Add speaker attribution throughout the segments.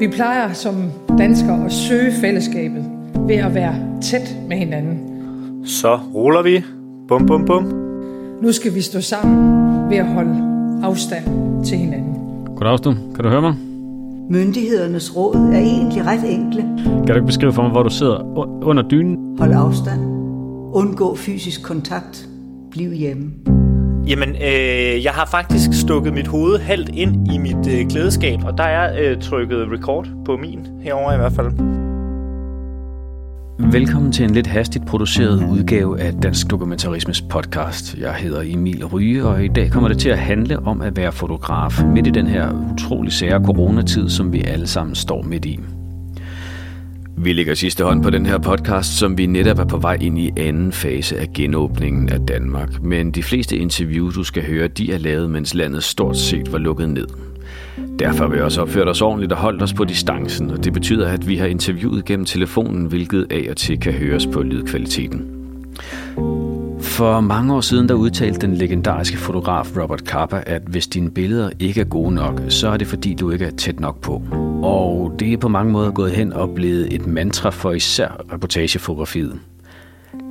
Speaker 1: Vi plejer som danskere at søge fællesskabet ved at være tæt med hinanden.
Speaker 2: Så ruller vi. Bum, bum, bum.
Speaker 1: Nu skal vi stå sammen ved at holde afstand til hinanden.
Speaker 3: Goddag, du. Kan du høre mig?
Speaker 4: Myndighedernes råd er egentlig ret enkle.
Speaker 3: Kan du ikke beskrive for mig, hvor du sidder under dynen?
Speaker 4: Hold afstand. Undgå fysisk kontakt. Bliv hjemme.
Speaker 2: Jamen, øh, jeg har faktisk stukket mit hoved halvt ind i mit øh, klædeskab, og der er øh, trykket record på min, herover i hvert fald.
Speaker 3: Velkommen til en lidt hastigt produceret udgave af Dansk Dokumentarismes podcast. Jeg hedder Emil Ryge, og i dag kommer det til at handle om at være fotograf midt i den her utrolig sære coronatid, som vi alle sammen står midt i. Vi lægger sidste hånd på den her podcast, som vi netop er på vej ind i anden fase af genåbningen af Danmark. Men de fleste interviews, du skal høre, de er lavet, mens landet stort set var lukket ned. Derfor har vi også opført os ordentligt og holdt os på distancen, og det betyder, at vi har interviewet gennem telefonen, hvilket af og til kan høres på lydkvaliteten. For mange år siden der udtalte den legendariske fotograf Robert Capa, at hvis dine billeder ikke er gode nok, så er det fordi, du ikke er tæt nok på. Og det er på mange måder gået hen og blevet et mantra for især reportagefotografiet.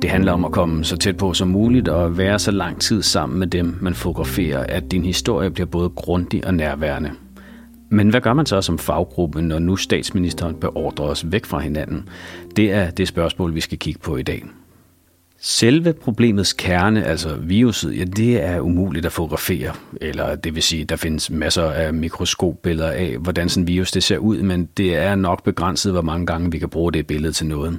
Speaker 3: Det handler om at komme så tæt på som muligt og være så lang tid sammen med dem, man fotograferer, at din historie bliver både grundig og nærværende. Men hvad gør man så som faggruppe, når nu statsministeren beordrer os væk fra hinanden? Det er det spørgsmål, vi skal kigge på i dag. Selve problemets kerne, altså viruset, ja, det er umuligt at fotografere. Eller det vil sige, der findes masser af mikroskopbilleder af, hvordan sådan en virus det ser ud, men det er nok begrænset, hvor mange gange vi kan bruge det billede til noget.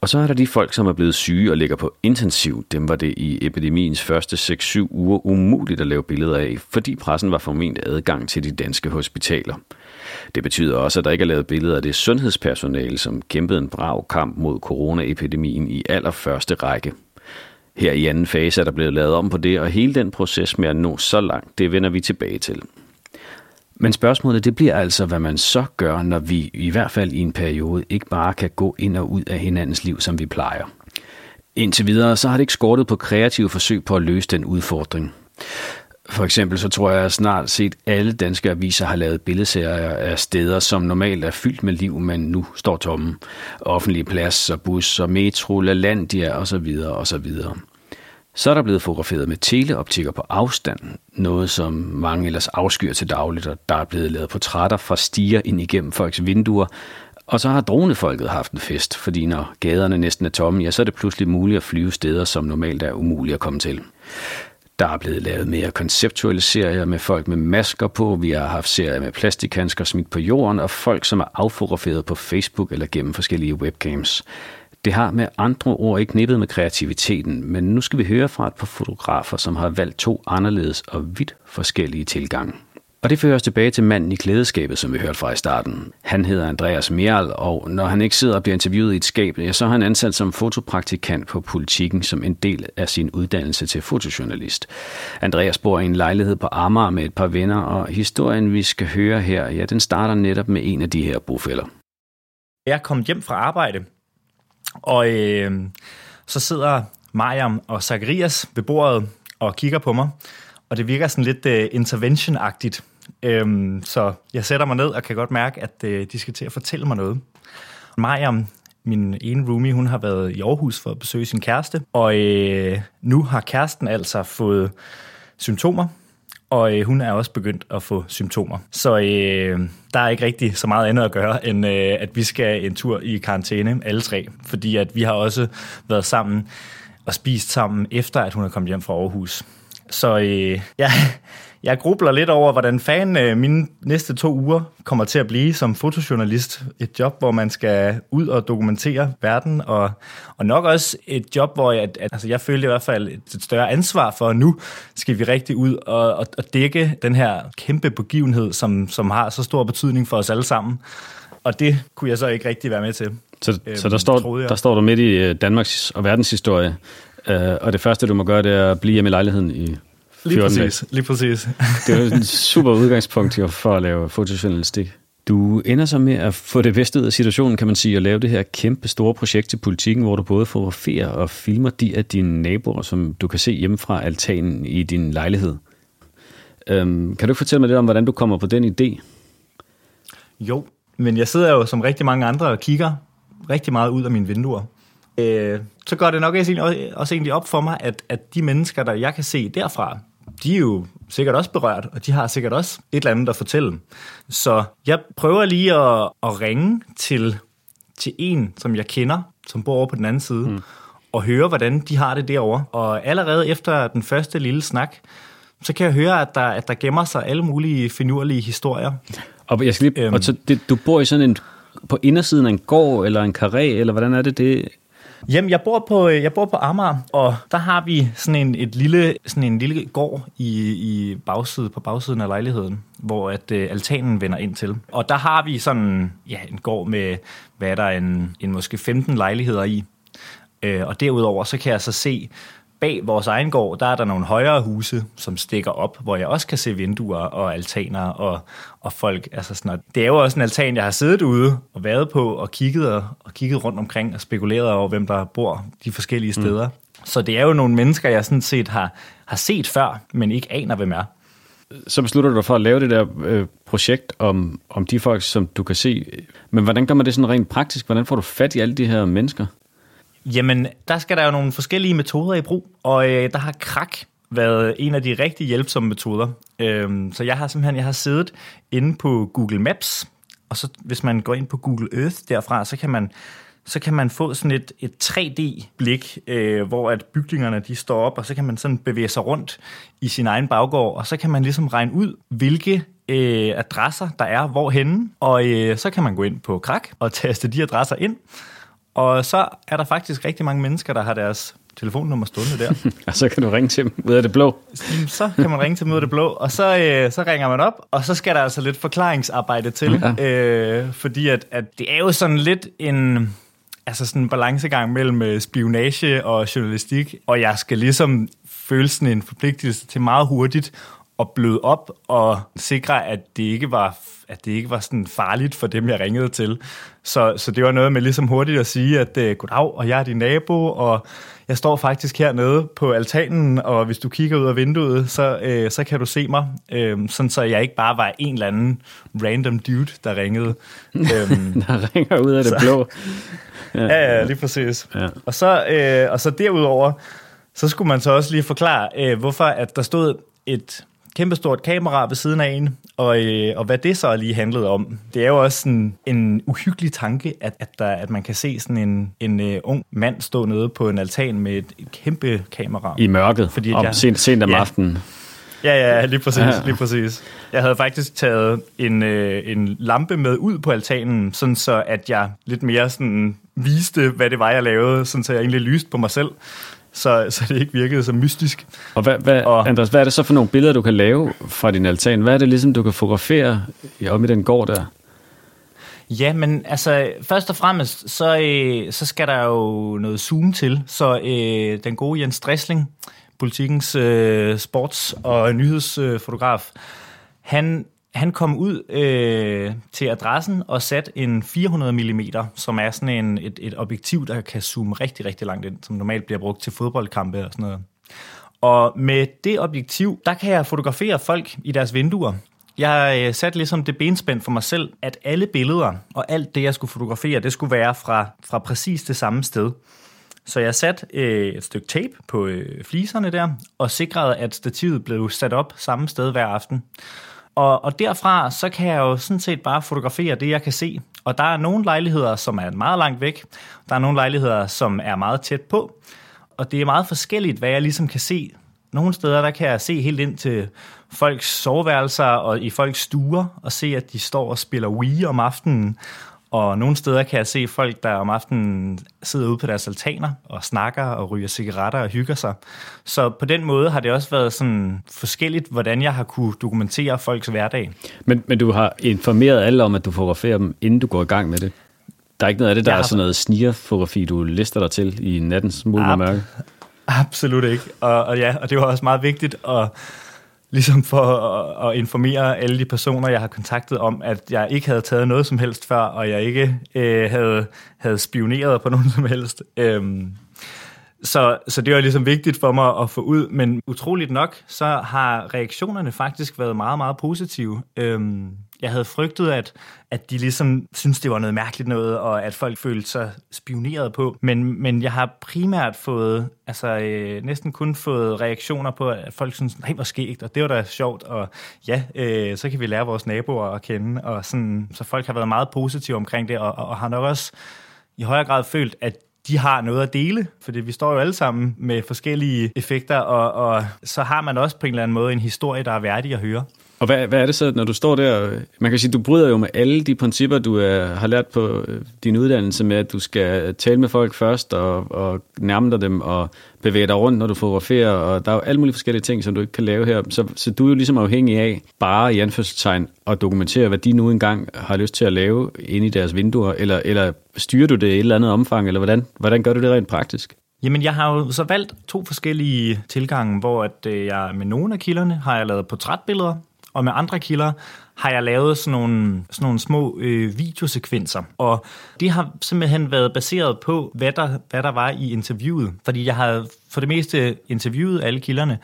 Speaker 3: Og så er der de folk, som er blevet syge og ligger på intensiv. Dem var det i epidemiens første 6-7 uger umuligt at lave billeder af, fordi pressen var forment adgang til de danske hospitaler. Det betyder også, at der ikke er lavet billeder af det sundhedspersonale, som kæmpede en brav kamp mod coronaepidemien i allerførste række. Her i anden fase er der blevet lavet om på det, og hele den proces med at nå så langt, det vender vi tilbage til. Men spørgsmålet det bliver altså, hvad man så gør, når vi i hvert fald i en periode ikke bare kan gå ind og ud af hinandens liv, som vi plejer. Indtil videre så har det ikke skortet på kreative forsøg på at løse den udfordring. For eksempel så tror jeg at snart set alle danske aviser har lavet billedserier af steder, som normalt er fyldt med liv, men nu står tomme. Offentlige plads og bus og metro, LaLandia osv. osv. Så er der blevet fotograferet med teleoptikker på afstand, noget som mange ellers afskyr til dagligt, og der er blevet lavet portrætter fra stiger ind igennem folks vinduer, og så har dronefolket haft en fest, fordi når gaderne næsten er tomme, ja, så er det pludselig muligt at flyve steder, som normalt er umuligt at komme til. Der er blevet lavet mere konceptuelle serier med folk med masker på. Vi har haft serier med plastikhandsker smidt på jorden, og folk, som er affotograferet på Facebook eller gennem forskellige webcams. Det har med andre ord ikke nippet med kreativiteten, men nu skal vi høre fra et par fotografer, som har valgt to anderledes og vidt forskellige tilgange. Og det fører os tilbage til manden i klædeskabet, som vi hørte fra i starten. Han hedder Andreas Meral, og når han ikke sidder og bliver interviewet i et skab, ja, så er han ansat som fotopraktikant på politikken som en del af sin uddannelse til fotojournalist. Andreas bor i en lejlighed på Amager med et par venner, og historien, vi skal høre her, ja, den starter netop med en af de her bofælder.
Speaker 2: Jeg er kommet hjem fra arbejde, og øh, så sidder Mariam og Zacharias ved bordet og kigger på mig, og det virker sådan lidt uh, intervention-agtigt. Øhm, så jeg sætter mig ned og kan godt mærke, at uh, de skal til at fortælle mig noget. Mariam, min ene roomie, hun har været i Aarhus for at besøge sin kæreste, og øh, nu har kæresten altså fået symptomer, og øh, hun er også begyndt at få symptomer. Så øh, der er ikke rigtig så meget andet at gøre, end øh, at vi skal en tur i karantæne, alle tre. Fordi at vi har også været sammen og spist sammen, efter at hun er kommet hjem fra Aarhus. Så øh, ja, jeg grubler lidt over, hvordan fanden øh, mine næste to uger kommer til at blive som fotojournalist. Et job, hvor man skal ud og dokumentere verden, og, og nok også et job, hvor jeg, at, altså jeg følte i hvert fald et, et større ansvar for, at nu skal vi rigtig ud og, og, og dække den her kæmpe begivenhed, som, som har så stor betydning for os alle sammen. Og det kunne jeg så ikke rigtig være med til.
Speaker 3: Så, øhm, så der, står, der står du midt i øh, Danmarks og verdenshistorie, øh, og det første, du må gøre, det er at blive hjemme i lejligheden i 14
Speaker 2: lige præcis, lige præcis.
Speaker 3: det er et super udgangspunkt jo, for at lave fotojournalistik. Du ender så med at få det bedste ud af situationen, kan man sige, og lave det her kæmpe store projekt til politikken, hvor du både fotograferer og filmer de af dine naboer, som du kan se hjemme fra altanen i din lejlighed. Øhm, kan du fortælle mig lidt om, hvordan du kommer på den idé?
Speaker 2: Jo, men jeg sidder jo som rigtig mange andre og kigger rigtig meget ud af mine vinduer. Øh, så går det nok også egentlig op for mig, at, at de mennesker, der jeg kan se derfra, de er jo sikkert også berørt, og de har sikkert også et eller andet at fortælle. Så jeg prøver lige at, at ringe til, til en, som jeg kender, som bor over på den anden side, mm. og høre, hvordan de har det derovre. Og allerede efter den første lille snak, så kan jeg høre, at der, at der gemmer sig alle mulige finurlige historier.
Speaker 3: Og jeg skal lige, øhm, og så det, du bor i sådan en, på indersiden af en gård, eller en karé, eller hvordan er det, det
Speaker 2: Jamen, jeg bor på, øh, jeg bor på Amager, og der har vi sådan en, et lille, sådan en lille gård i, i bagside, på bagsiden af lejligheden, hvor at øh, altanen vender ind til. Og der har vi sådan ja, en gård med, hvad er der, en, en måske 15 lejligheder i. Øh, og derudover så kan jeg så se bag vores egen gård, der er der nogle højere huse, som stikker op, hvor jeg også kan se vinduer og altaner og, og folk. Altså sådan noget. Det er jo også en altan, jeg har siddet ude og været på og kigget, og, og kigget rundt omkring og spekuleret over, hvem der bor de forskellige mm. steder. Mm. Så det er jo nogle mennesker, jeg sådan set har, har set før, men ikke aner, hvem er.
Speaker 3: Så beslutter du dig for at lave det der øh, projekt om, om de folk, som du kan se. Men hvordan gør man det sådan rent praktisk? Hvordan får du fat i alle de her mennesker?
Speaker 2: Jamen, der skal der jo nogle forskellige metoder i brug, og øh, der har krak været en af de rigtig hjælpsomme metoder. Øhm, så jeg har simpelthen jeg har siddet inde på Google Maps, og så hvis man går ind på Google Earth derfra, så kan man så kan man få sådan et, et 3D-blik, øh, hvor at bygningerne de står op, og så kan man sådan bevæge sig rundt i sin egen baggård, og så kan man ligesom regne ud, hvilke øh, adresser der er hvorhenne, og øh, så kan man gå ind på Krak og taste de adresser ind, og så er der faktisk rigtig mange mennesker, der har deres telefonnummer stående der.
Speaker 3: og så kan du ringe til dem ud af det blå.
Speaker 2: Så kan man ringe til dem ud af det blå, og så, øh, så ringer man op, og så skal der altså lidt forklaringsarbejde til. Ja. Øh, fordi at, at det er jo sådan lidt en altså sådan en balancegang mellem øh, spionage og journalistik, og jeg skal ligesom føle sådan en forpligtelse til meget hurtigt at bløde op og sikre, at det ikke var, at det ikke var sådan farligt for dem, jeg ringede til. Så, så det var noget med ligesom hurtigt at sige, at uh, goddag, og jeg er din nabo, og jeg står faktisk hernede på altanen, og hvis du kigger ud af vinduet, så, uh, så kan du se mig. Uh, sådan så jeg ikke bare var en eller anden random dude, der ringede.
Speaker 3: Um, der ringer ud af det så, blå.
Speaker 2: Ja, ja, lige præcis. Ja. Og, så, uh, og så derudover, så skulle man så også lige forklare, uh, hvorfor at der stod et kæmpestort kamera ved siden af en, og, øh, og hvad det så lige handlede om. Det er jo også sådan en uhyggelig tanke, at, at, der, at man kan se sådan en, en uh, ung mand stå nede på en altan med et, et kæmpe kamera.
Speaker 3: I mørket, fordi om jeg, sent, sent om ja, aftenen.
Speaker 2: Ja, ja, lige præcis, ja. lige præcis. Jeg havde faktisk taget en, øh, en lampe med ud på altanen, sådan så at jeg lidt mere sådan viste, hvad det var, jeg lavede, sådan så jeg egentlig lyste på mig selv så, så det ikke virkede så mystisk.
Speaker 3: Og, hvad, hvad, og Andreas, hvad er det så for nogle billeder, du kan lave fra din altan? Hvad er det ligesom, du kan fotografere om i den gård der?
Speaker 2: Ja, men altså først og fremmest, så, øh, så skal der jo noget zoom til, så øh, den gode Jens Dressling, politikens øh, sports- og nyhedsfotograf, han han kom ud øh, til adressen og satte en 400 mm, som er sådan en, et, et objektiv, der kan zoome rigtig, rigtig langt ind, som normalt bliver brugt til fodboldkampe og sådan noget. Og med det objektiv, der kan jeg fotografere folk i deres vinduer. Jeg øh, satte ligesom det benspænd for mig selv, at alle billeder og alt det, jeg skulle fotografere, det skulle være fra, fra præcis det samme sted. Så jeg satte øh, et stykke tape på øh, fliserne der, og sikrede, at stativet blev sat op samme sted hver aften. Og, og derfra, så kan jeg jo sådan set bare fotografere det, jeg kan se. Og der er nogle lejligheder, som er meget langt væk. Der er nogle lejligheder, som er meget tæt på. Og det er meget forskelligt, hvad jeg ligesom kan se. Nogle steder, der kan jeg se helt ind til folks soveværelser og i folks stuer, og se, at de står og spiller Wii om aftenen. Og nogle steder kan jeg se folk, der om aftenen sidder ude på deres altaner og snakker og ryger cigaretter og hygger sig. Så på den måde har det også været sådan forskelligt, hvordan jeg har kunne dokumentere folks hverdag.
Speaker 3: Men, men du har informeret alle om, at du fotograferer dem, inden du går i gang med det? Der er ikke noget af det, der er sådan noget snigerfotografi, du lister dig til i nattens mulm og mørke?
Speaker 2: Absolut ikke. Og, og ja, og det var også meget vigtigt at ligesom for at, at informere alle de personer, jeg har kontaktet om, at jeg ikke havde taget noget som helst før, og jeg ikke øh, havde, havde spioneret på nogen som helst. Øhm, så, så det var ligesom vigtigt for mig at få ud, men utroligt nok, så har reaktionerne faktisk været meget, meget positive. Øhm, jeg havde frygtet, at, at de ligesom synes det var noget mærkeligt noget, og at folk følte sig spioneret på. Men, men jeg har primært fået, altså øh, næsten kun fået reaktioner på, at folk synes, nej, hvor skægt, og det var da sjovt, og ja, øh, så kan vi lære vores naboer at kende. Og sådan, så folk har været meget positive omkring det, og, og har nok også i højere grad følt, at de har noget at dele, fordi vi står jo alle sammen med forskellige effekter, og, og så har man også på en eller anden måde en historie, der er værdig at høre.
Speaker 3: Og hvad, hvad er det så, når du står der? Man kan sige, du bryder jo med alle de principper, du er, har lært på øh, din uddannelse med, at du skal øh, tale med folk først og, og nærme dig dem og bevæge dig rundt, når du fotograferer, og der er jo alle mulige forskellige ting, som du ikke kan lave her. Så, så du er jo ligesom afhængig af bare i anførselstegn at dokumentere, hvad de nu engang har lyst til at lave inde i deres vinduer, eller, eller styrer du det i et eller andet omfang, eller hvordan, hvordan gør du det rent praktisk?
Speaker 2: Jamen, jeg har jo så valgt to forskellige tilgange, hvor at jeg med nogle af kilderne har jeg lavet portrætbilleder, og med andre kilder har jeg lavet sådan nogle, sådan nogle små øh, videosekvenser. Og det har simpelthen været baseret på, hvad der, hvad der var i interviewet. Fordi jeg har for det meste interviewet alle kilderne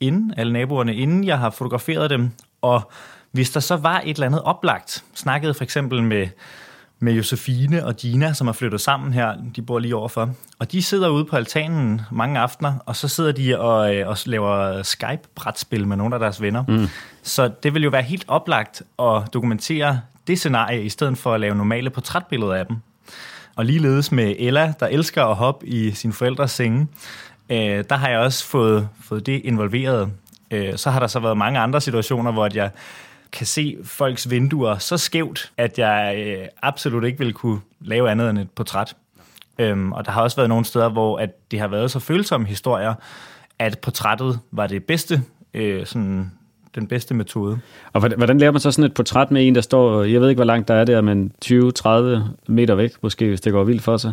Speaker 2: inden, alle naboerne, inden jeg har fotograferet dem. Og hvis der så var et eller andet oplagt, snakkede for eksempel med med Josefine og Gina, som har flyttet sammen her. De bor lige overfor. Og de sidder ude på altanen mange aftener, og så sidder de og, øh, og laver Skype-brætspil med nogle af deres venner. Mm. Så det vil jo være helt oplagt at dokumentere det scenarie, i stedet for at lave normale portrætbilleder af dem. Og ligeledes med Ella, der elsker at hoppe i sin forældres senge, øh, der har jeg også fået, fået det involveret. Øh, så har der så været mange andre situationer, hvor jeg kan se folks vinduer så skævt, at jeg øh, absolut ikke vil kunne lave andet end et portræt. Øhm, og der har også været nogle steder, hvor at det har været så følsomme historier, at portrættet var det bedste, øh, sådan den bedste metode.
Speaker 3: Og hvordan lærer man så sådan et portræt med en, der står, jeg ved ikke, hvor langt der er der, men 20-30 meter væk, måske, hvis det går vildt for sig?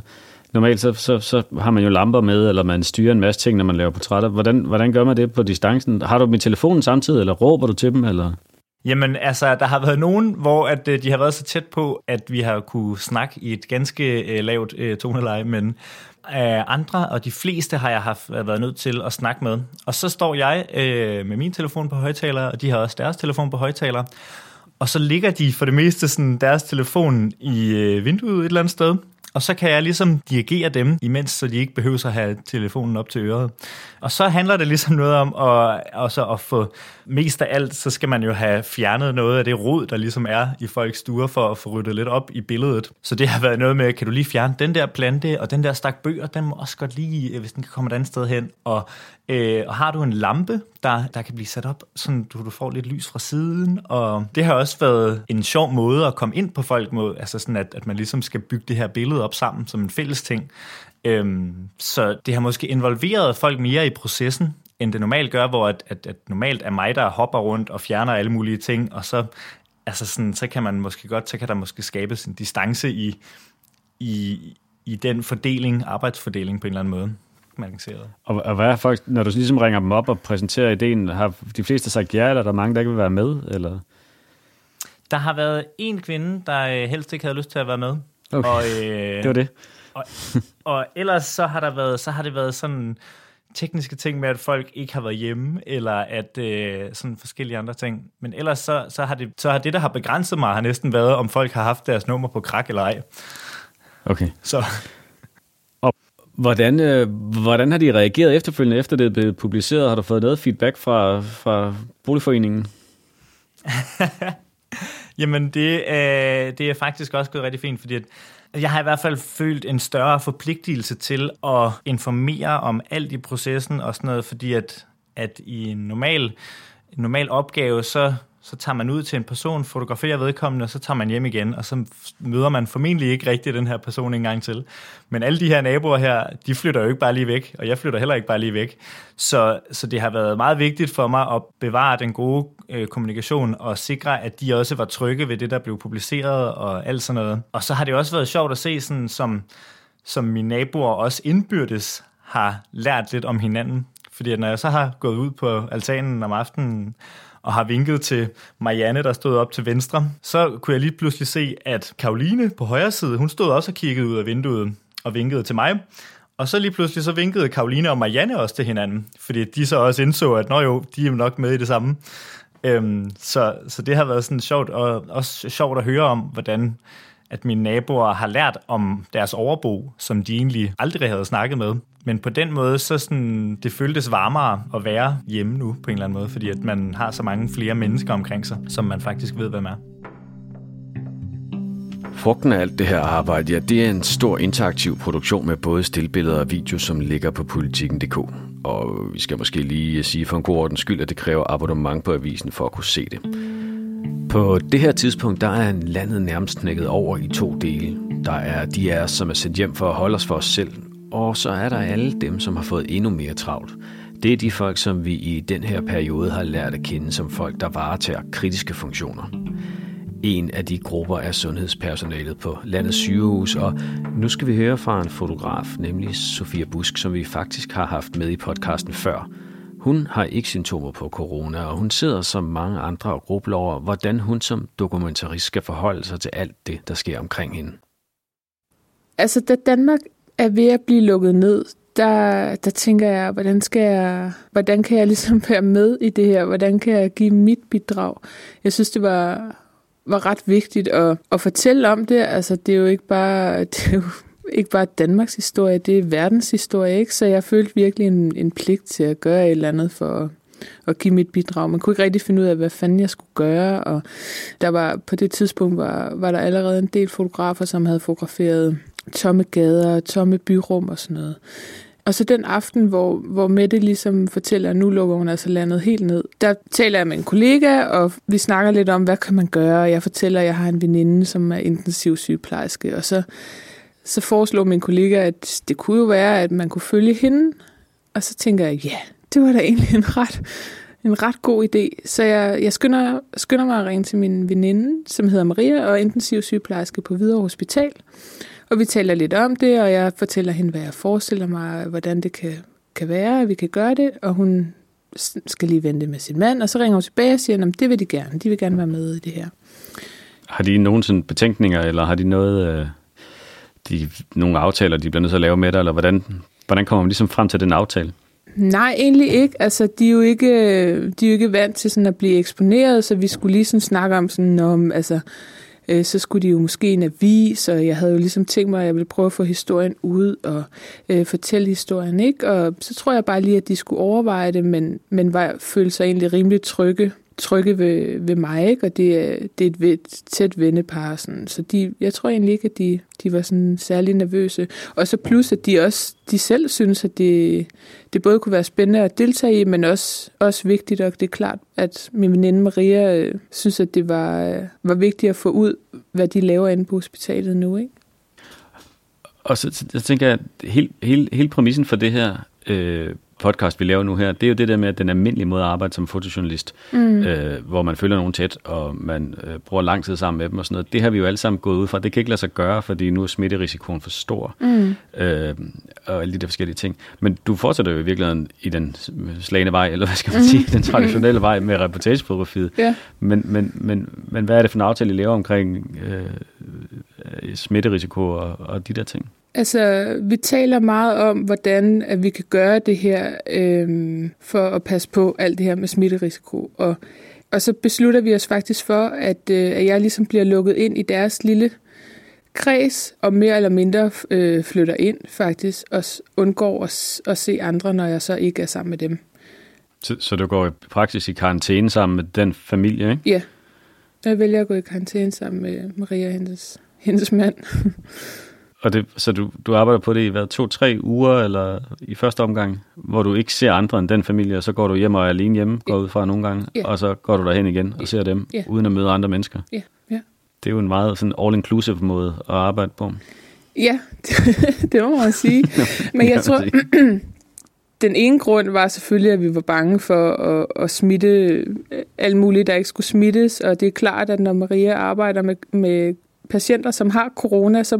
Speaker 3: Normalt så, så, så har man jo lamper med, eller man styrer en masse ting, når man laver portrætter. Hvordan, hvordan gør man det på distancen? Har du dem i telefonen samtidig, eller råber du til dem? Eller?
Speaker 2: Jamen, altså, der har været nogen, hvor at, øh, de har været så tæt på, at vi har kunne snakke i et ganske øh, lavt øh, toneleje, men øh, andre, og de fleste har jeg haft, været nødt til at snakke med. Og så står jeg øh, med min telefon på højtaler, og de har også deres telefon på højtaler, og så ligger de for det meste sådan, deres telefon i øh, vinduet et eller andet sted, og så kan jeg ligesom dirigere dem, imens så de ikke behøver at have telefonen op til øret. Og så handler det ligesom noget om at, også at få mest af alt, så skal man jo have fjernet noget af det rod, der ligesom er i folks stuer, for at få ryddet lidt op i billedet. Så det har været noget med, kan du lige fjerne den der plante, og den der stak bøger, den må også godt lige, øh, hvis den kan komme et andet sted hen. Og, øh, og har du en lampe, der, der kan blive sat op, så du, du får lidt lys fra siden. Og det har også været en sjov måde at komme ind på folk mod, altså sådan at, at man ligesom skal bygge det her billede op sammen som en fælles ting. Øhm, så det har måske involveret folk mere i processen, end det normalt gør, hvor at, at, at normalt er mig, der hopper rundt og fjerner alle mulige ting, og så, altså sådan, så kan man måske godt, så kan der måske skabes en distance i, i, i den fordeling, arbejdsfordeling på en eller anden måde.
Speaker 3: Og, og hvad er folk, når du ligesom ringer dem op og præsenterer ideen, har de fleste sagt ja, eller er der mange, der ikke vil være med? Eller?
Speaker 2: Der har været en kvinde, der øh, helst ikke havde lyst til at være med.
Speaker 3: Okay. Og, øh, det var det.
Speaker 2: Og, og ellers så har, der været, så har det været sådan tekniske ting med, at folk ikke har været hjemme, eller at øh, sådan forskellige andre ting. Men ellers så, så, har det, så har det, der har begrænset mig, har næsten været, om folk har haft deres nummer på krak eller ej.
Speaker 3: Okay.
Speaker 2: Så.
Speaker 3: Og hvordan, øh, hvordan har de reageret efterfølgende, efter det er blevet publiceret? Har du fået noget feedback fra, fra boligforeningen?
Speaker 2: Jamen, det, øh, det er faktisk også gået rigtig fint, fordi at jeg har i hvert fald følt en større forpligtelse til at informere om alt i processen og sådan noget, fordi at, at i en normal, en normal opgave, så så tager man ud til en person, fotograferer vedkommende, og så tager man hjem igen, og så møder man formentlig ikke rigtig den her person en gang til. Men alle de her naboer her, de flytter jo ikke bare lige væk, og jeg flytter heller ikke bare lige væk. Så, så det har været meget vigtigt for mig at bevare den gode øh, kommunikation, og sikre, at de også var trygge ved det, der blev publiceret, og alt sådan noget. Og så har det også været sjovt at se, sådan, som, som mine naboer også indbyrdes har lært lidt om hinanden. Fordi når jeg så har gået ud på altanen om aftenen, og har vinket til Marianne, der stod op til venstre, så kunne jeg lige pludselig se, at Karoline på højre side, hun stod også og kiggede ud af vinduet og vinkede til mig. Og så lige pludselig så vinkede Karoline og Marianne også til hinanden, fordi de så også indså, at nå jo, de er nok med i det samme. Øhm, så, så det har været sådan sjovt, og også sjovt at høre om, hvordan at mine naboer har lært om deres overbo, som de egentlig aldrig havde snakket med. Men på den måde, så sådan, det føltes varmere at være hjemme nu på en eller anden måde, fordi at man har så mange flere mennesker omkring sig, som man faktisk ved, hvem er.
Speaker 3: Frugten af alt det her arbejde, ja, det er en stor interaktiv produktion med både stillbilleder og video, som ligger på politikken.dk. Og vi skal måske lige sige for en god ordens skyld, at det kræver abonnement på avisen for at kunne se det. På det her tidspunkt, der er landet nærmest knækket over i to dele. Der er de af os, som er sendt hjem for at holde os for os selv, og så er der alle dem, som har fået endnu mere travlt. Det er de folk, som vi i den her periode har lært at kende som folk, der varetager kritiske funktioner. En af de grupper er sundhedspersonalet på landets sygehus, og nu skal vi høre fra en fotograf, nemlig Sofia Busk, som vi faktisk har haft med i podcasten før. Hun har ikke symptomer på corona, og hun sidder som mange andre og grubler over, hvordan hun som dokumentarist skal forholde sig til alt det, der sker omkring hende.
Speaker 5: Altså, da Danmark er ved at blive lukket ned, der, der tænker jeg, hvordan, skal jeg, hvordan kan jeg ligesom være med i det her? Hvordan kan jeg give mit bidrag? Jeg synes, det var, var ret vigtigt at, at fortælle om det. Altså, det er jo ikke bare, det er jo ikke bare Danmarks historie, det er verdens historie, ikke? Så jeg følte virkelig en, en pligt til at gøre et eller andet for at, at give mit bidrag. Man kunne ikke rigtig finde ud af, hvad fanden jeg skulle gøre, og der var på det tidspunkt var, var der allerede en del fotografer, som havde fotograferet tomme gader, tomme byrum og sådan noget. Og så den aften, hvor, hvor Mette ligesom fortæller, at nu lukker hun altså landet helt ned, der taler jeg med en kollega, og vi snakker lidt om, hvad kan man gøre. Jeg fortæller, at jeg har en veninde, som er intensiv sygeplejerske, og så, så foreslår min kollega, at det kunne jo være, at man kunne følge hende. Og så tænker jeg, ja, det var da egentlig en ret, en ret god idé. Så jeg, jeg skynder, skynder mig at ringe til min veninde, som hedder Maria, og er intensiv sygeplejerske på Hvidovre Hospital. Og vi taler lidt om det, og jeg fortæller hende, hvad jeg forestiller mig, hvordan det kan, kan være, at vi kan gøre det. Og hun skal lige vente med sin mand, og så ringer hun tilbage og siger, at det vil de gerne. De vil gerne være med i det her.
Speaker 3: Har de nogensinde betænkninger, eller har de noget, øh, de, nogle aftaler, de bliver nødt til at lave med dig, eller hvordan, hvordan kommer man ligesom frem til den aftale?
Speaker 5: Nej, egentlig ikke. Altså, de er jo ikke, de er jo ikke vant til sådan at blive eksponeret, så vi skulle lige sådan snakke om sådan, om, altså, øh, så skulle de jo måske en avis, og jeg havde jo ligesom tænkt mig, at jeg ville prøve at få historien ud og øh, fortælle historien, ikke? Og så tror jeg bare lige, at de skulle overveje det, men, men var, følte sig egentlig rimelig trygge trygge ved, ved mig, ikke? og det er, det er et tæt vennepar. Sådan. Så de, jeg tror egentlig ikke, at de, de var sådan særlig nervøse. Og så plus, at de også de selv synes, at det, det både kunne være spændende at deltage i, men også, også vigtigt, og det er klart, at min veninde Maria øh, synes, at det var, øh, var vigtigt at få ud, hvad de laver inde på hospitalet nu. Ikke?
Speaker 3: Og så, så tænker jeg, at hele, hele, hele præmissen for det her øh, podcast, vi laver nu her, det er jo det der med, at den almindelige måde at arbejde som fotojournalist, mm. øh, hvor man følger nogen tæt, og man øh, bruger lang tid sammen med dem og sådan noget, det har vi jo alle sammen gået ud fra. Det kan ikke lade sig gøre, fordi nu er smitterisikoen for stor, mm. øh, og alle de der forskellige ting. Men du fortsætter jo i virkeligheden i den slagende vej, eller hvad skal man mm. sige, den traditionelle vej med reportagefotografiet. Yeah. Men, men, men, men hvad er det for en aftale, I laver omkring øh, smitterisiko og, og de der ting?
Speaker 5: Altså, vi taler meget om, hvordan at vi kan gøre det her øh, for at passe på alt det her med smitterisiko. Og, og så beslutter vi os faktisk for, at, øh, at jeg ligesom bliver lukket ind i deres lille kreds, og mere eller mindre øh, flytter ind faktisk, og undgår at, at se andre, når jeg så ikke er sammen med dem.
Speaker 3: Så, så du går i praksis i karantæne sammen med den familie, ikke?
Speaker 5: Ja. Jeg vælger at gå i karantæne sammen med Maria og hendes, hendes mand.
Speaker 3: Og det, så du, du arbejder på det i hvad, to-tre uger, eller i første omgang, hvor du ikke ser andre end den familie, og så går du hjem og er alene hjemme, går ud fra nogle gange, yeah. og så går du derhen igen og ser dem, yeah. uden at møde andre mennesker.
Speaker 5: Ja, yeah.
Speaker 3: Det er jo en meget sådan all-inclusive måde at arbejde på.
Speaker 5: Ja, det må man sige. Men jeg tror, den ene grund var selvfølgelig, at vi var bange for at, at smitte alle mulige, der ikke skulle smittes. Og det er klart, at når Maria arbejder med, med patienter, som har corona, så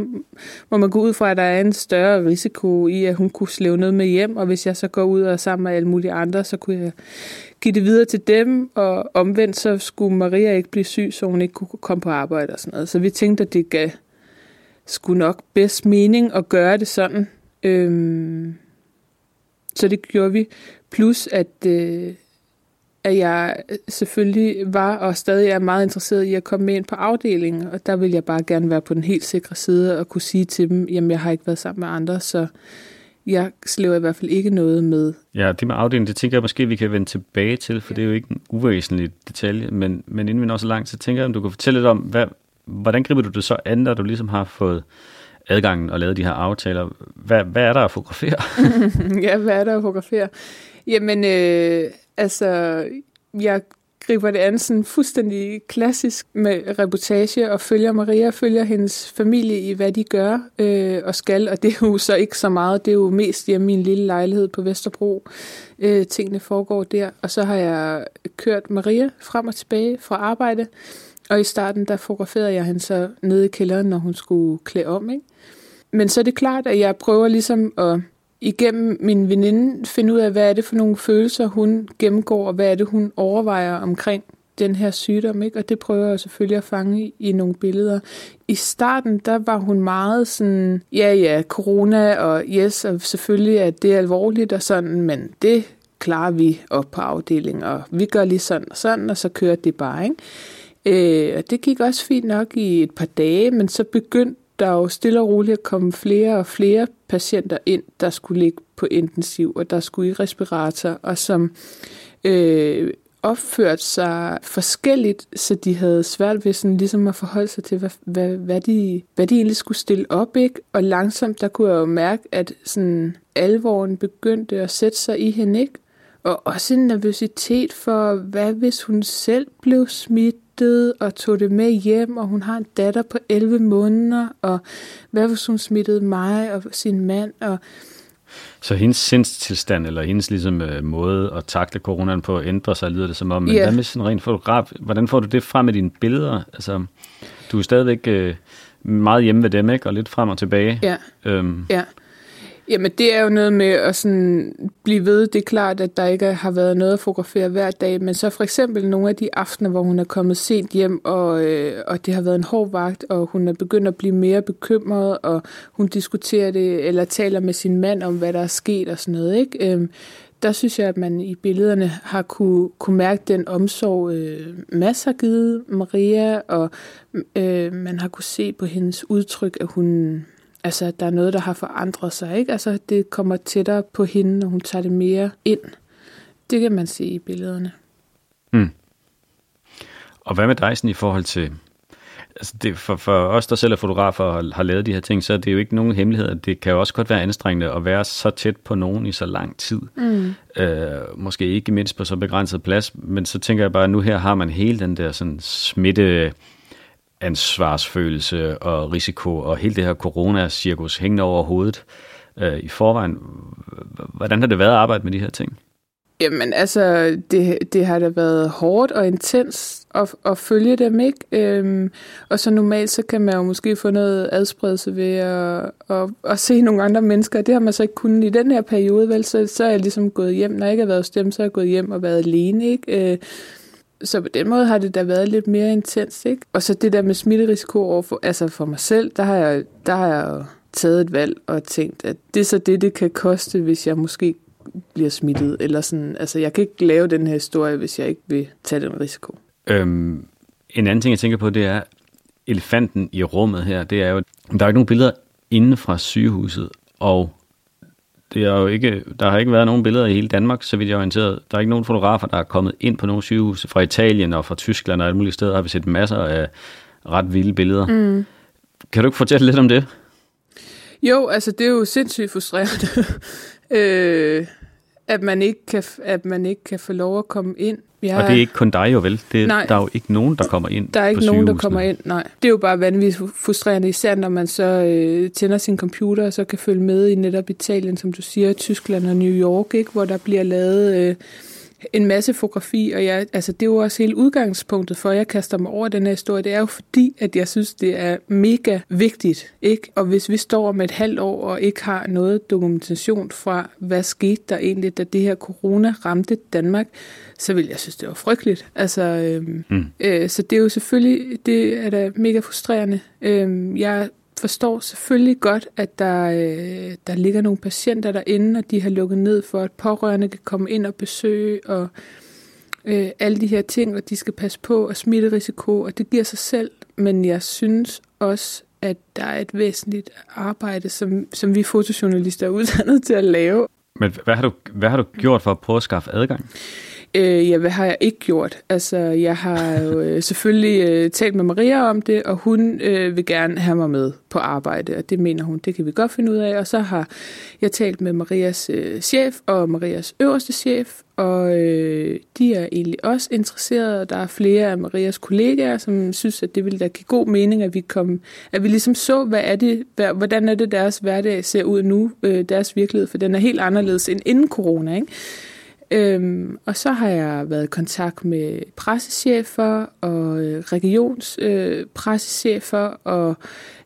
Speaker 5: må man gå ud fra, at der er en større risiko i, at hun kunne slæve noget med hjem, og hvis jeg så går ud og sammen med alle mulige andre, så kunne jeg give det videre til dem, og omvendt så skulle Maria ikke blive syg, så hun ikke kunne komme på arbejde og sådan noget. Så vi tænkte, at det gav skulle nok bedst mening at gøre det sådan, Øhm, så det gjorde vi. Plus at, øh, at jeg selvfølgelig var og stadig er meget interesseret i at komme med ind på afdelingen, og der vil jeg bare gerne være på den helt sikre side og kunne sige til dem, jamen jeg har ikke været sammen med andre, så jeg slæver i hvert fald ikke noget med.
Speaker 3: Ja, det med afdelingen, det tænker jeg måske, vi kan vende tilbage til, for ja. det er jo ikke en uvæsentlig detalje, men, men inden vi når så langt, så tænker jeg, om du kan fortælle lidt om, hvad, hvordan griber du det så an, når du ligesom har fået adgangen og lavet de her aftaler. Hvad, hvad er der at fotografere?
Speaker 5: ja, hvad er der at fotografere? Jamen, øh, altså, jeg griber det an sådan fuldstændig klassisk med reportage og følger Maria, følger hendes familie i, hvad de gør øh, og skal, og det er jo så ikke så meget, det er jo mest hjemme i min lille lejlighed på Vesterbro. Øh, tingene foregår der, og så har jeg kørt Maria frem og tilbage fra arbejde, og i starten, der fotograferede jeg hende så nede i kælderen, når hun skulle klæde om, ikke? Men så er det klart, at jeg prøver ligesom at igennem min veninde finde ud af, hvad er det for nogle følelser, hun gennemgår, og hvad er det, hun overvejer omkring den her sygdom, ikke? Og det prøver jeg selvfølgelig at fange i nogle billeder. I starten, der var hun meget sådan, ja, ja, corona, og yes, og selvfølgelig er det alvorligt og sådan, men det klarer vi op på afdelingen, og vi gør lige sådan og sådan, og så kører det bare, ikke? Øh, og det gik også fint nok i et par dage, men så begyndte der jo stille og roligt kom flere og flere patienter ind, der skulle ligge på intensiv, og der skulle i respirator, og som øh, opførte sig forskelligt, så de havde svært ved sådan ligesom at forholde sig til, hvad, hvad, hvad, de, hvad de egentlig skulle stille op, ikke? Og langsomt, der kunne jeg jo mærke, at sådan alvoren begyndte at sætte sig i hende, ikke? Og også en nervøsitet for, hvad hvis hun selv blev smidt, flygtede og tog det med hjem, og hun har en datter på 11 måneder, og hvad hvis hun smittede mig og sin mand, og
Speaker 3: så hendes sindstilstand, eller hendes ligesom, øh, måde at takle coronaen på, ændrer sig, lyder det som om. Men yeah. hvad med sådan rent fotograf? Hvordan får du det frem med dine billeder? Altså, du er stadigvæk øh, meget hjemme ved dem, ikke? Og lidt frem og tilbage.
Speaker 5: Ja. Øhm. ja. Jamen, det er jo noget med at sådan blive ved. Det er klart, at der ikke har været noget at fotografere hver dag, men så for eksempel nogle af de aftener, hvor hun er kommet sent hjem, og, øh, og det har været en hård vagt, og hun er begyndt at blive mere bekymret, og hun diskuterer det, eller taler med sin mand om, hvad der er sket og sådan noget, ikke? Øhm, der synes jeg, at man i billederne har kunne, kunne mærke den omsorg, øh, masser har givet Maria, og øh, man har kunne se på hendes udtryk, at hun altså, der er noget, der har forandret sig. Ikke? Altså, det kommer tættere på hende, og hun tager det mere ind. Det kan man se i billederne.
Speaker 3: Mm. Og hvad med dig sådan, i forhold til... Altså det, for, for os, der selv er fotografer og har lavet de her ting, så er det jo ikke nogen hemmelighed. Det kan jo også godt være anstrengende at være så tæt på nogen i så lang tid. Mm. Øh, måske ikke mindst på så begrænset plads, men så tænker jeg bare, at nu her har man hele den der sådan smitte ansvarsfølelse og risiko og hele det her corona-cirkus hængende over hovedet øh, i forvejen. Hvordan har det været at arbejde med de her ting?
Speaker 5: Jamen altså, det, det har da været hårdt og intens at, at følge dem, ikke? Øhm, og så normalt, så kan man jo måske få noget adspredelse ved at, at, at se nogle andre mennesker. Det har man så ikke kunnet i den her periode, vel? Så, så er jeg ligesom gået hjem. Når jeg ikke har været hos dem, så er jeg gået hjem og været alene, ikke? Øh, så på den måde har det da været lidt mere intens, ikke? Og så det der med smitterisiko over for, altså for mig selv, der har jeg, der har jeg taget et valg og tænkt, at det er så det, det kan koste, hvis jeg måske bliver smittet. Eller sådan, altså jeg kan ikke lave den her historie, hvis jeg ikke vil tage den risiko.
Speaker 3: Øhm, en anden ting, jeg tænker på, det er elefanten i rummet her. Det er jo, der er ikke nogen billeder inde fra sygehuset, og det er jo ikke, der har ikke været nogen billeder i hele Danmark, så vidt jeg er orienteret. Der er ikke nogen fotografer, der er kommet ind på nogle sygehuse fra Italien og fra Tyskland og alle mulige steder, har vi set masser af ret vilde billeder. Mm. Kan du ikke fortælle lidt om det?
Speaker 5: Jo, altså det er jo sindssygt frustrerende, øh, at, man ikke kan, at man ikke kan få lov at komme ind.
Speaker 3: Ja. Og det er ikke kun dig jo vel? Det, nej, der er jo ikke nogen, der kommer ind
Speaker 5: Der er ikke nogen, der kommer ind, nej. Det er jo bare vanvittigt frustrerende, især når man så øh, tænder sin computer, og så kan følge med i netop Italien, som du siger, Tyskland og New York, ikke? hvor der bliver lavet... Øh, en masse fotografi, og jeg, altså, det er jo også hele udgangspunktet for, at jeg kaster mig over den her historie. Det er jo fordi, at jeg synes, det er mega vigtigt. Ikke? Og hvis vi står om et halvt år og ikke har noget dokumentation fra, hvad skete der egentlig, da det her corona ramte Danmark, så vil jeg synes, det var frygteligt. Altså, øhm, mm. øh, så det er jo selvfølgelig, det er da mega frustrerende. Øhm, jeg forstår selvfølgelig godt, at der, øh, der ligger nogle patienter derinde, og de har lukket ned for, at pårørende kan komme ind og besøge, og øh, alle de her ting, og de skal passe på, og smitterisiko, og det giver sig selv. Men jeg synes også, at der er et væsentligt arbejde, som, som vi fotojournalister er uddannet til at lave.
Speaker 3: Men hvad har du, hvad har du gjort for at prøve at skaffe adgang?
Speaker 5: Øh, ja, hvad har jeg ikke gjort? Altså, jeg har jo øh, selvfølgelig øh, talt med Maria om det, og hun øh, vil gerne have mig med på arbejde, og det mener hun, det kan vi godt finde ud af. Og så har jeg talt med Marias øh, chef og Marias øverste chef, og øh, de er egentlig også interesserede. Der er flere af Marias kollegaer, som synes, at det ville da give god mening, at vi kom, at vi ligesom så, hvad er det, hvad, hvordan er det deres hverdag ser ud nu, øh, deres virkelighed, for den er helt anderledes end inden corona, ikke? Øhm, og så har jeg været i kontakt med pressechefer og øh, regionspressechefer øh, og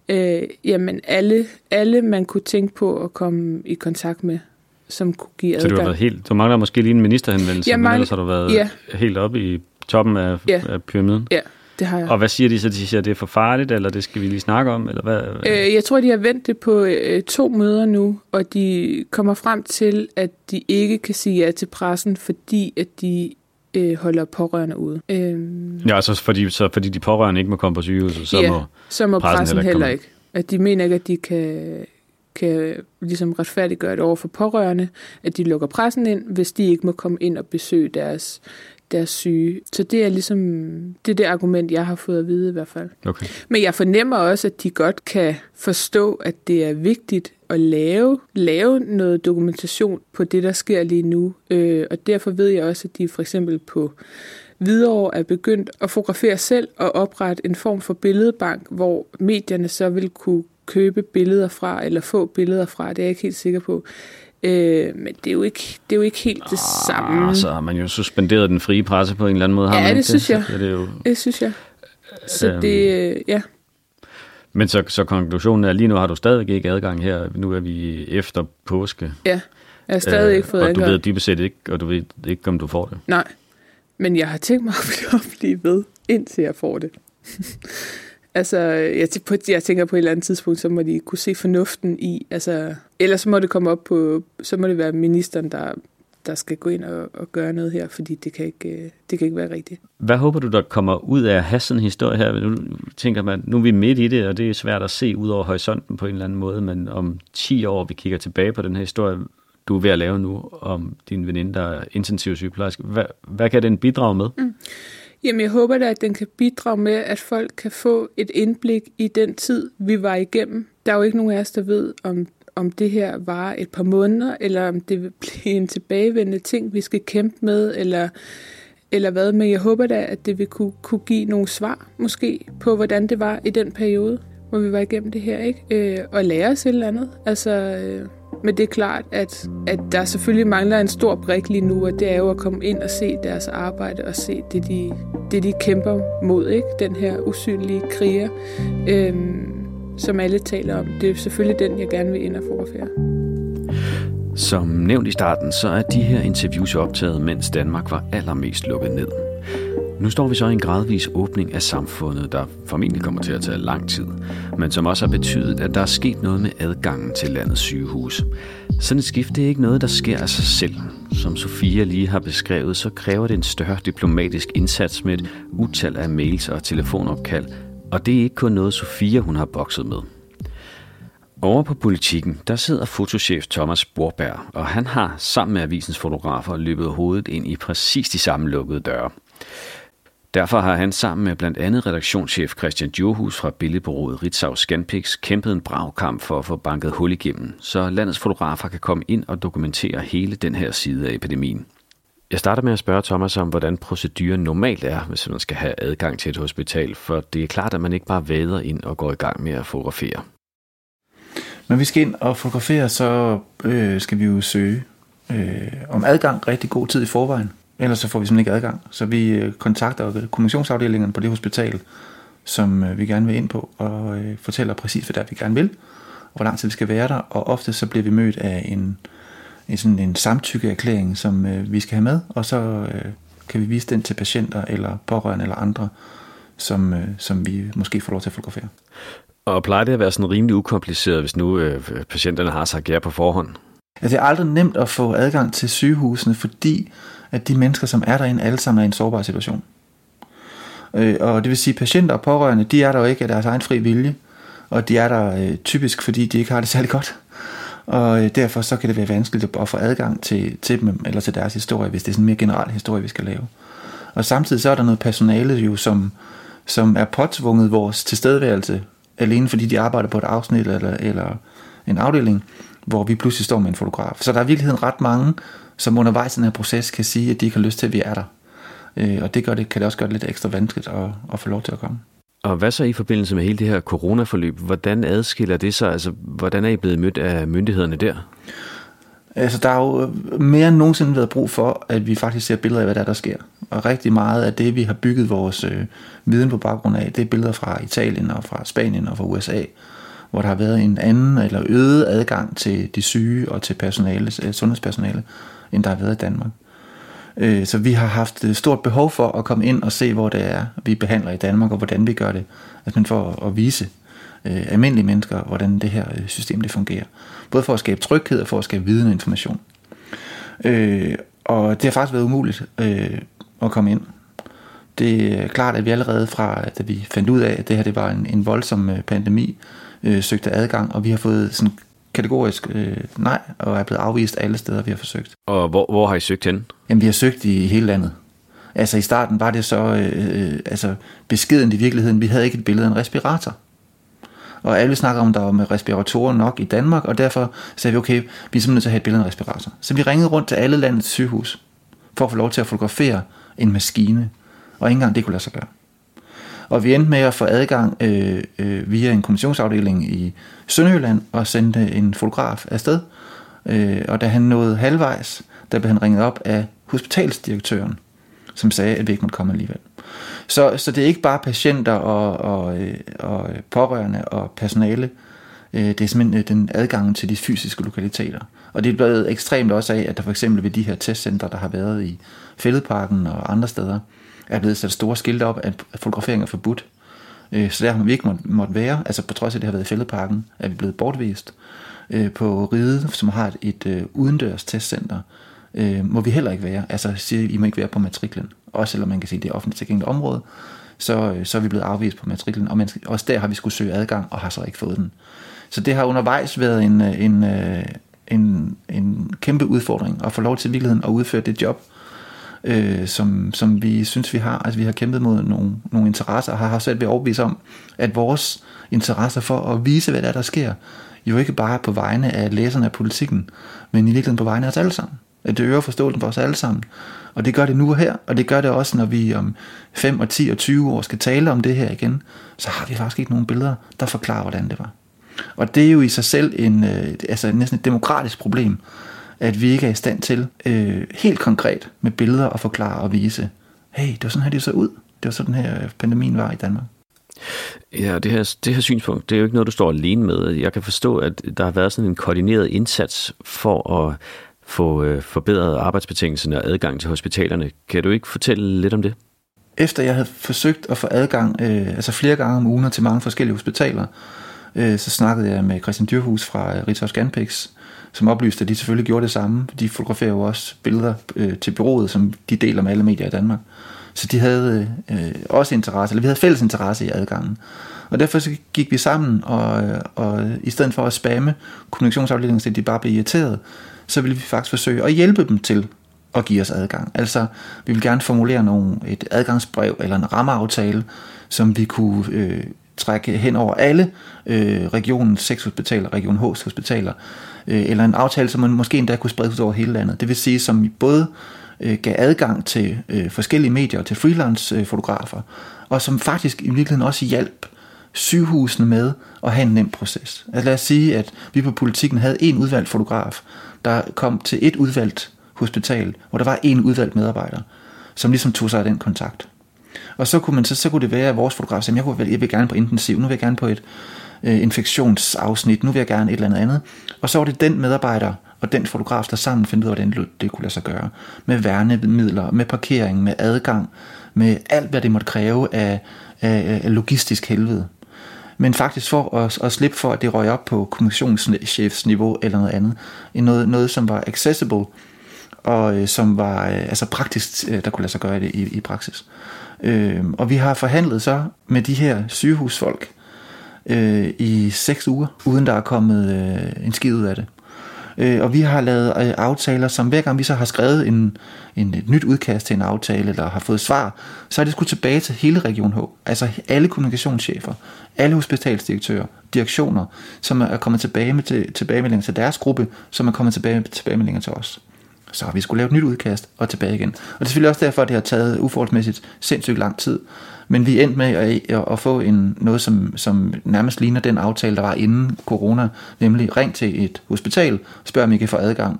Speaker 5: øh, jamen alle, alle, man kunne tænke på at komme i kontakt med, som kunne give adgang.
Speaker 3: Så du har været helt, du mangler måske lige en ministerhenvendelse,
Speaker 5: Jeg
Speaker 3: men
Speaker 5: mangler-
Speaker 3: ellers har du været
Speaker 5: Ja.
Speaker 3: helt oppe i toppen af,
Speaker 5: Ja.
Speaker 3: af pyramiden.
Speaker 5: Ja, det har jeg.
Speaker 3: Og hvad siger de så? De siger, at det er for farligt, eller det skal vi lige snakke om, eller hvad?
Speaker 5: Øh, jeg tror, de har vendt det på øh, to møder nu, og de kommer frem til, at de ikke kan sige ja til pressen, fordi at de øh, holder pårørende ude. Øhm,
Speaker 3: Ja, altså fordi, så fordi de pårørende ikke må komme på sygehuset, så
Speaker 5: Ja.
Speaker 3: må...
Speaker 5: så må
Speaker 3: pressen
Speaker 5: pressen,
Speaker 3: heller
Speaker 5: heller
Speaker 3: ikke
Speaker 5: ikke. At de mener ikke, at de kan, kan ligesom retfærdiggøre det over for pårørende, at de lukker pressen ind, hvis de ikke må komme ind og besøge deres, deres syge. Så det er ligesom det, er det argument, jeg har fået at vide i hvert fald.
Speaker 3: Okay.
Speaker 5: Men jeg fornemmer også, at de godt kan forstå, at det er vigtigt at lave, lave noget dokumentation på det, der sker lige nu. Øh, og derfor ved jeg også, at de for eksempel på Hvidovre er begyndt at fotografere selv og oprette en form for billedbank, hvor medierne så vil kunne købe billeder fra, eller få billeder fra, det er jeg ikke helt sikker på. Øh, men det er, jo ikke, det er jo ikke helt det samme.
Speaker 3: Ah, så har man jo suspenderet den frie presse på en eller anden måde. har
Speaker 5: Ja,
Speaker 3: man
Speaker 5: det synes jeg.
Speaker 3: Så det er jo...
Speaker 5: Det synes jeg. Så
Speaker 3: Øhm.
Speaker 5: det, øh, ja.
Speaker 3: Men så, så konklusionen er, at lige nu har du stadig ikke adgang her. Nu er vi efter påske.
Speaker 5: Ja, jeg har stadig øh, ikke fået
Speaker 3: Og du
Speaker 5: adgang.
Speaker 3: ved dybest set ikke, og du ved ikke, om du får det.
Speaker 5: Nej, men jeg har tænkt mig at blive ved, indtil jeg får det. altså, jeg, på- jeg tænker på et eller andet tidspunkt, så må de kunne se fornuften i, altså, ellers så må det komme op på, så må det være ministeren, der, der skal gå ind og, og gøre noget her, fordi det kan, ikke, øh, det kan ikke være rigtigt.
Speaker 3: Hvad håber du, der kommer ud af at have sådan en historie her? Nu tænker man, nu er vi midt i det, og det er svært at se ud over horisonten på en eller anden måde, men om 10 år, vi kigger tilbage på den her historie, du er ved at lave nu, om din veninde, der er intensiv sygeplejerske. Hvad, hvad kan den bidrage med? Mm.
Speaker 5: Jamen, jeg håber da, at den kan bidrage med, at folk kan få et indblik i den tid, vi var igennem. Der er jo ikke nogen af os, der ved, om, om det her var et par måneder, eller om det vil blive en tilbagevendende ting, vi skal kæmpe med, eller, eller hvad. Men jeg håber da, at det vil kunne, kunne give nogle svar, måske, på hvordan det var i den periode, hvor vi var igennem det her, ikke? Øh, og lære os et eller andet. Altså, øh, men det er klart, at, at der selvfølgelig mangler en stor brik lige nu, og det er jo at komme ind og se deres arbejde og se det, de, det, de kæmper mod, ikke? Den her usynlige kriger, øhm, som alle taler om. Det er selvfølgelig den, jeg gerne vil ind og fotografere.
Speaker 3: Som nævnt i starten, så er de her interviews optaget, mens Danmark var allermest lukket ned. Nu står vi så i en gradvis åbning af samfundet, der formentlig kommer til at tage lang tid, men som også har betydet, at der er sket noget med adgangen til landets sygehus. Sådan et skift det er ikke noget, der sker af sig selv. Som Sofia lige har beskrevet, så kræver det en større diplomatisk indsats med et utal af mails og telefonopkald, og det er ikke kun noget, Sofia hun har bokset med. Over på politikken, der sidder fotochef Thomas Borberg, og han har sammen med avisens fotografer løbet hovedet ind i præcis de samme lukkede døre. Derfor har han sammen med blandt andet redaktionschef Christian Djurhus fra billedbureauet Ritzau Scanpix kæmpet en bragkamp for at få banket hul igennem, så landets fotografer kan komme ind og dokumentere hele den her side af epidemien. Jeg starter med at spørge Thomas om, hvordan proceduren normalt er, hvis man skal have adgang til et hospital, for det er klart, at man ikke bare vader ind og går i gang med at fotografere.
Speaker 6: Når vi skal ind og fotografere, så øh, skal vi jo søge øh, om adgang rigtig god tid i forvejen. Ellers så får vi simpelthen ikke adgang. Så vi øh, kontakter kommunikationsafdelingerne på det hospital, som øh, vi gerne vil ind på, og øh, fortæller præcis, hvad det er, vi gerne vil, og hvor lang tid vi skal være der. Og ofte så bliver vi mødt af en, en, sådan en samtykkeerklæring, som vi skal have med, og så kan vi vise den til patienter eller pårørende eller andre, som, som vi måske får lov til at fotografere.
Speaker 3: Og plejer det at være sådan rimelig ukompliceret, hvis nu øh, patienterne har sagt ja på forhånd?
Speaker 6: Altså, det er aldrig nemt at få adgang til sygehusene, fordi at de mennesker, som er derinde, alle sammen er i en sårbar situation. Øh, og det vil sige, at patienter og pårørende, de er der jo ikke af deres egen fri vilje, og de er der øh, typisk, fordi de ikke har det særlig godt. Og øh, derfor så kan det være vanskeligt at få adgang til, til dem, eller til deres historie, hvis det er sådan en mere generel historie, vi skal lave. Og samtidig så er der noget personale jo, som, som er påtvunget vores tilstedeværelse, alene fordi de arbejder på et afsnit eller, eller en afdeling, hvor vi pludselig står med en fotograf. Så der er i virkeligheden ret mange, som undervejs i den her proces kan sige, at de ikke har lyst til, at vi er der. Øh, og det, gør det kan det også gøre det lidt ekstra vanskeligt at, at få lov til at komme.
Speaker 3: Og hvad så i forbindelse med hele det her coronaforløb? Hvordan adskiller det sig? Altså, hvordan er I blevet mødt af myndighederne der?
Speaker 6: Altså, der er jo mere end nogensinde været brug for, at vi faktisk ser billeder af, hvad der, er, der sker. Og rigtig meget af det, vi har bygget vores øh, viden på baggrund af, det er billeder fra Italien og fra Spanien og fra USA, hvor der har været en anden eller øget adgang til de syge og til personale, øh, sundhedspersonale, end der har været i Danmark. Øh, så vi har haft øh, stort behov for at komme ind og se, hvor det er, vi behandler i Danmark, og hvordan vi gør det. Altså får at vise øh, almindelige mennesker, hvordan det her øh, system det fungerer. Både for at skabe tryghed og for at skabe viden og information. Øh, og det har faktisk været umuligt øh, at komme ind. Det er klart, at vi allerede fra, da vi fandt ud af, at det her det var en, en voldsom øh, pandemi, øh, søgte adgang, og vi har fået sådan kategorisk øh, nej, og er blevet afvist alle steder, vi har forsøgt.
Speaker 3: Og hvor, hvor har I søgt hen?
Speaker 6: Jamen, vi har søgt i hele landet. Altså i starten var det så øh, øh, altså beskeden i virkeligheden. Vi havde ikke et billede af en respirator. Og alle snakker om, der var med respiratorer nok i Danmark, og derfor sagde vi, okay, vi er simpelthen nødt til at have et billede af en respirator. Så vi ringede rundt til alle landets sygehus, for at få lov til at fotografere en maskine, og ikke engang det kunne lade sig gøre. Og vi endte med at få adgang øh, øh, via en kommissionsafdeling i Sønderjylland og sendte en fotograf afsted. Øh, og da han nåede halvvejs, der blev han ringet op af hospitalsdirektøren, som sagde, at vi ikke måtte komme alligevel. Så, så det er ikke bare patienter og, og, øh, og pårørende og personale, øh, det er simpelthen øh, den adgang til de fysiske lokaliteter. Og det er blevet ekstremt også af, at der for eksempel ved de her testcentre, der har været i Fælledparken og andre steder, er blevet sat store skilte op, at fotografering er forbudt. Øh, så der har vi ikke måtte, måtte være, altså på trods af, at det har været i fældeparken, er vi blevet bortvist. Øh, på Ride, som har et, et øh, udendørs testcenter, må vi heller ikke være. Altså siger, I må ikke være på matriklen også selvom man kan sige, at det er offentligt tilgængeligt område, så, så er vi blevet afvist på matriklen, og man, også der har vi skulle søge adgang, og har så ikke fået den. Så det har undervejs været en, en, en, en kæmpe udfordring at få lov til virkeligheden at udføre det job, øh, som, som vi synes, vi har. Altså vi har kæmpet mod nogle, nogle interesser, og har haft svært ved at overbevise om, at vores interesser for at vise, hvad der er, der sker, jo ikke bare på vegne af læserne af politikken, men i virkeligheden på vegne af os alle sammen. At det øger forståelsen for os alle sammen. Og det gør det nu og her, og det gør det også, når vi om 5 og 10 og 20 år skal tale om det her igen, så har vi faktisk ikke nogen billeder, der forklarer, hvordan det var. Og det er jo i sig selv en, øh, altså næsten et demokratisk problem, at vi ikke er i stand til øh, helt konkret med billeder at forklare og vise, hey, det var sådan her, det så ud. Det var sådan her, pandemien var i Danmark.
Speaker 3: Ja, det her, det her synspunkt, det er jo ikke noget, du står alene med. Jeg kan forstå, at der har været sådan en koordineret indsats for at få øh, forbedret arbejdsbetingelserne og adgang til hospitalerne. Kan du ikke fortælle lidt om det?
Speaker 6: Efter jeg havde forsøgt at få adgang, øh, altså flere gange om ugen til mange forskellige hospitaler, øh, så snakkede jeg med Christian Dyrhus fra Ritzau Scanpix, som oplyste, at de selvfølgelig gjorde det samme. De fotograferer jo også billeder øh, til byrådet, som de deler med alle medier i Danmark. Så de havde øh, også interesse, eller vi havde fælles interesse i adgangen. Og derfor så gik vi sammen, og, øh, og i stedet for at spamme kommunikationsafdelingen, så de bare blev irriteret, så ville vi faktisk forsøge at hjælpe dem til at give os adgang. Altså, vi vil gerne formulere nogle, et adgangsbrev eller en rammeaftale, som vi kunne øh, trække hen over alle øh, regionens seks hospitaler, region H's hospitaler, øh, eller en aftale, som man måske endda kunne sprede ud over hele landet. Det vil sige, som både øh, gav adgang til øh, forskellige medier, og til freelance-fotografer, og som faktisk i virkeligheden også hjalp sygehusene med at have en nem proces. Altså lad os sige, at vi på politikken havde en udvalgt fotograf, der kom til et udvalgt hospital, hvor der var en udvalgt medarbejder, som ligesom tog sig af den kontakt. Og så kunne, man, så, så kunne det være, at vores fotograf sagde, jeg, kunne, jeg vil gerne på intensiv, nu vil jeg gerne på et øh, infektionsafsnit, nu vil jeg gerne et eller andet andet. Og så var det den medarbejder og den fotograf, der sammen fandt ud af, hvordan det kunne lade sig gøre. Med værnemidler, med parkering, med adgang, med alt, hvad det måtte kræve af, af, af logistisk helvede. men faktisk for at, at slippe for, at det røg op på kommissionschefsniveau eller noget andet. Noget, noget som var accessible, og øh, som var øh, altså praktisk, øh, der kunne lade sig gøre det i, i praksis. Øh, Øh, og vi har forhandlet så med de her sygehusfolk øh, i seks uger, uden der er kommet øh, en skid ud af det. Øh, og vi har lavet øh, aftaler, som hver gang vi så har skrevet en, en, et nyt udkast til en aftale, eller har fået svar, så er det skulle tilbage til hele Region H. Altså alle kommunikationschefer, alle hospitalsdirektører, direktioner, som er kommet tilbage med til, tilbagemeldinger til deres gruppe, som er kommet tilbage med tilbagemeldinger til os. Så har vi skulle lave et nyt udkast og tilbage igen. Og det er selvfølgelig også derfor, at det har taget uforholdsmæssigt sindssygt lang tid. Men vi endte med at, at få en, noget, som, som nærmest ligner den aftale, der var inden corona, nemlig ring til et hospital, spørg om I kan få adgang,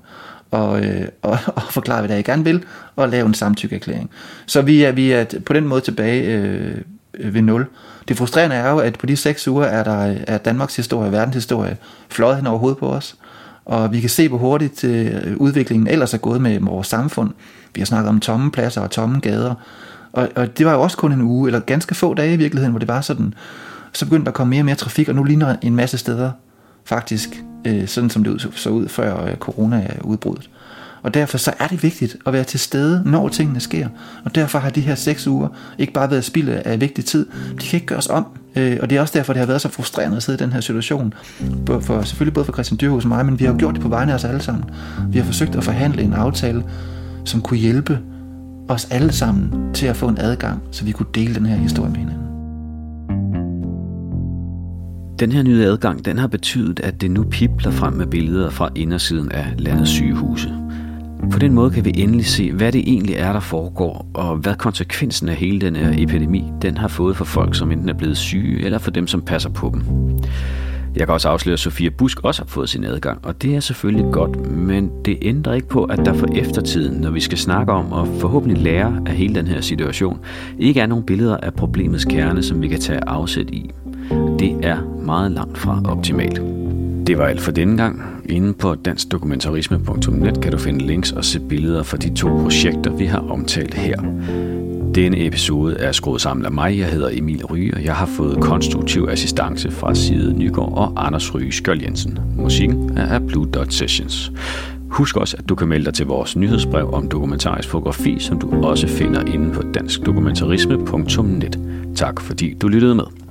Speaker 6: og, øh, og, og forklare, hvad det I gerne vil, og lave en samtykkeerklæring. Så vi er, vi er på den måde tilbage øh, ved nul. Det frustrerende er jo, at på de seks uger er der er Danmarks historie, verdenshistorie, fløjet hen over hovedet på os. Og vi kan se, hvor hurtigt øh, udviklingen ellers er gået med vores samfund. Vi har snakket om tomme pladser og tomme gader. Og, og det var jo også kun en uge, eller ganske få dage i virkeligheden, hvor det var sådan. Så begyndte der at komme mere og mere trafik, og nu ligner en masse steder faktisk, øh, sådan som det så ud før øh, corona-udbruddet. Og derfor så er det vigtigt at være til stede, når tingene sker. Og derfor har de her seks uger ikke bare været spild af vigtig tid. De kan ikke gøres om. Øh, og det er også derfor, det har været så frustrerende at sidde i den her situation. For, selvfølgelig både for Christian Dyrhus og mig, men vi har jo gjort det på vegne af os alle sammen. Vi har forsøgt at forhandle en aftale, som kunne hjælpe os alle sammen til at få en adgang, så vi kunne dele den her historie med hinanden.
Speaker 3: Den her nye adgang, den har betydet, at det nu pipler frem med billeder fra indersiden af landets sygehuse. På den måde kan vi endelig se, hvad det egentlig er, der foregår, og hvad konsekvensen af hele den her epidemi, den har fået for folk, som enten er blevet syge, eller for dem, som passer på dem. Jeg kan også afsløre, at Sofia Busk også har fået sin adgang, og det er selvfølgelig godt, men det ændrer ikke på, at der for eftertiden, når vi skal snakke om og forhåbentlig lære af hele den her situation, ikke er nogen billeder af problemets kerne, som vi kan tage afsæt i. Det er meget langt fra optimalt. Det var alt for denne gang. Inde på danskdokumentarisme.net kan du finde links og se billeder fra de to projekter, vi har omtalt her. Denne episode er skruet sammen af mig. Jeg hedder Emil Ryge, og jeg har fået konstruktiv assistance fra Side Nygaard og Anders Ryge Skjold Jensen. Musikken er af Blue Dot Sessions. Husk også, at du kan melde dig til vores nyhedsbrev om dokumentarisk fotografi, som du også finder inde på danskdokumentarisme.net. Tak fordi du lyttede med.